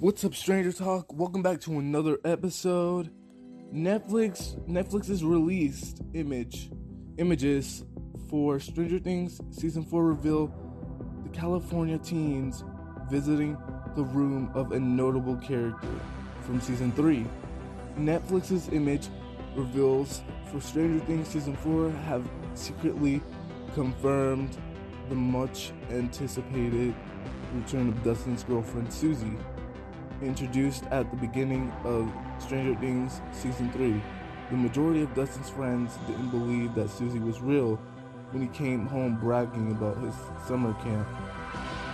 What's up, Stranger Talk? Welcome back to another episode. Netflix Netflix has released image images for Stranger Things season four reveal the California teens visiting the room of a notable character from season three. Netflix's image reveals for Stranger Things season four have secretly confirmed the much anticipated return of Dustin's girlfriend Susie introduced at the beginning of Stranger Things Season 3. The majority of Dustin's friends didn't believe that Susie was real when he came home bragging about his summer camp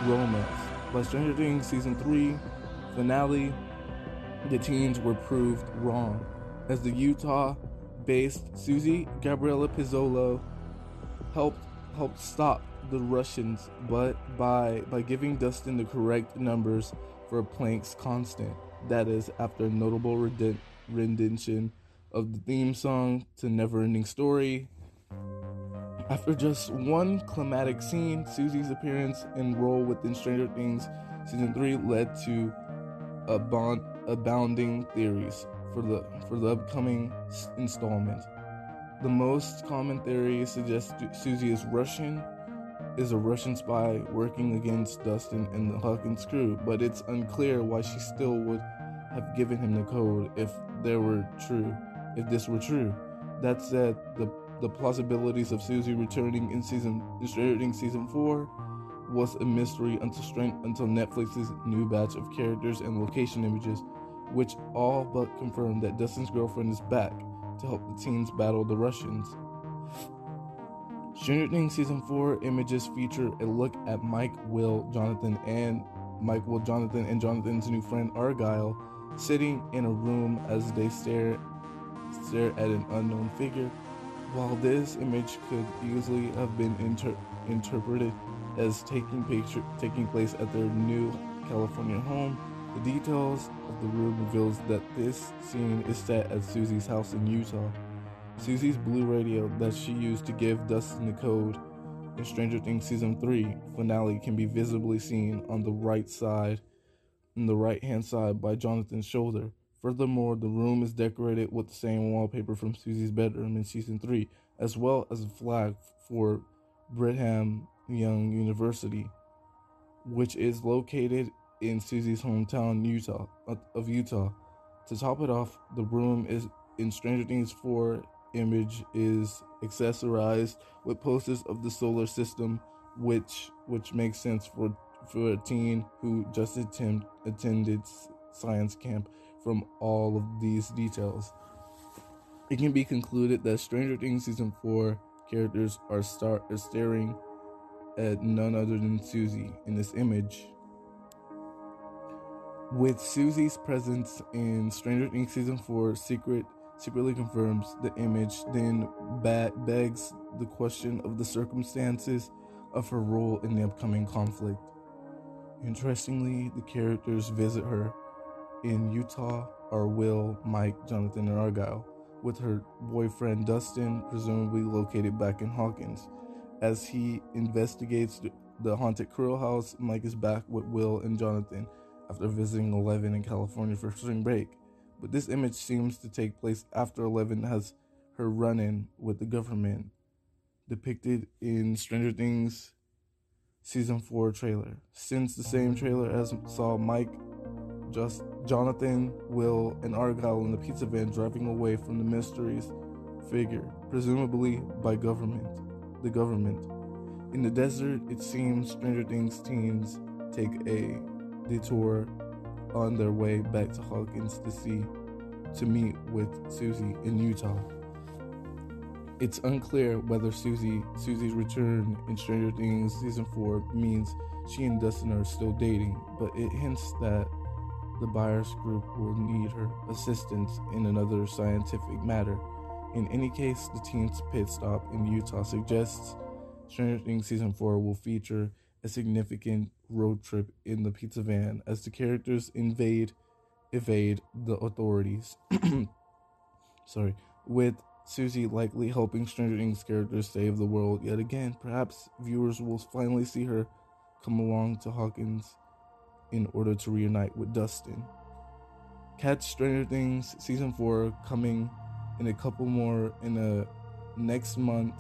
romance. By Stranger Things Season 3 finale, the teens were proved wrong. As the Utah based Susie Gabriella Pizzolo helped helped stop the Russians, but by by giving Dustin the correct numbers for Planck's constant. That is, after a notable rendition of the theme song to Neverending Story. After just one climatic scene, Susie's appearance and role within Stranger Things season three led to abond, abounding theories for the for the upcoming installment. The most common theory suggests Susie is Russian is a Russian spy working against Dustin and the Hawkins crew, but it's unclear why she still would have given him the code if there were true, if this were true. That said, the the plausibilities of Susie returning in season in season four was a mystery until strength, until Netflix's new batch of characters and location images, which all but confirmed that Dustin's girlfriend is back to help the teens battle the Russians. Stranger Things season four images feature a look at Mike, Will, Jonathan, and Mike, Will, Jonathan, and Jonathan's new friend Argyle sitting in a room as they stare stare at an unknown figure. While this image could easily have been inter- interpreted as taking picture taking place at their new California home, the details of the room reveals that this scene is set at Susie's house in Utah. Susie's blue radio that she used to give Dustin the code in Stranger Things Season 3 finale can be visibly seen on the right side, on the right hand side by Jonathan's shoulder. Furthermore, the room is decorated with the same wallpaper from Susie's bedroom in Season 3, as well as a flag for Brigham Young University, which is located in Susie's hometown, Utah, of Utah. To top it off, the room is in Stranger Things 4 image is accessorized with posters of the solar system, which which makes sense for for a teen who just attend, attended science camp from all of these details. It can be concluded that Stranger Things season four characters are star are staring at none other than Susie in this image. With Susie's presence in Stranger Things season four, Secret secretly confirms the image, then begs the question of the circumstances of her role in the upcoming conflict. Interestingly, the characters visit her in Utah are Will, Mike, Jonathan, and Argyle, with her boyfriend Dustin presumably located back in Hawkins. As he investigates the haunted Crow House, Mike is back with Will and Jonathan after visiting Eleven in California for spring break but this image seems to take place after Eleven has her run in with the government, depicted in Stranger Things season 4 trailer. Since the same trailer as saw Mike, just Jonathan, Will, and Argyle in the pizza van driving away from the mysteries figure, presumably by government. The government. In the desert, it seems Stranger Things teens take a detour on their way back to Hawkins to see to meet with Susie in Utah. It's unclear whether Susie Susie's return in Stranger Things season 4 means she and Dustin are still dating, but it hints that the Byers group will need her assistance in another scientific matter. In any case, the team's pit stop in Utah suggests Stranger Things season 4 will feature a significant road trip in the pizza van as the characters invade evade the authorities. Sorry, with Susie likely helping Stranger Things characters save the world yet again. Perhaps viewers will finally see her come along to Hawkins in order to reunite with Dustin. Catch Stranger Things season 4 coming in a couple more in the next month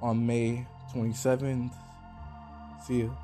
on May 27th. See you.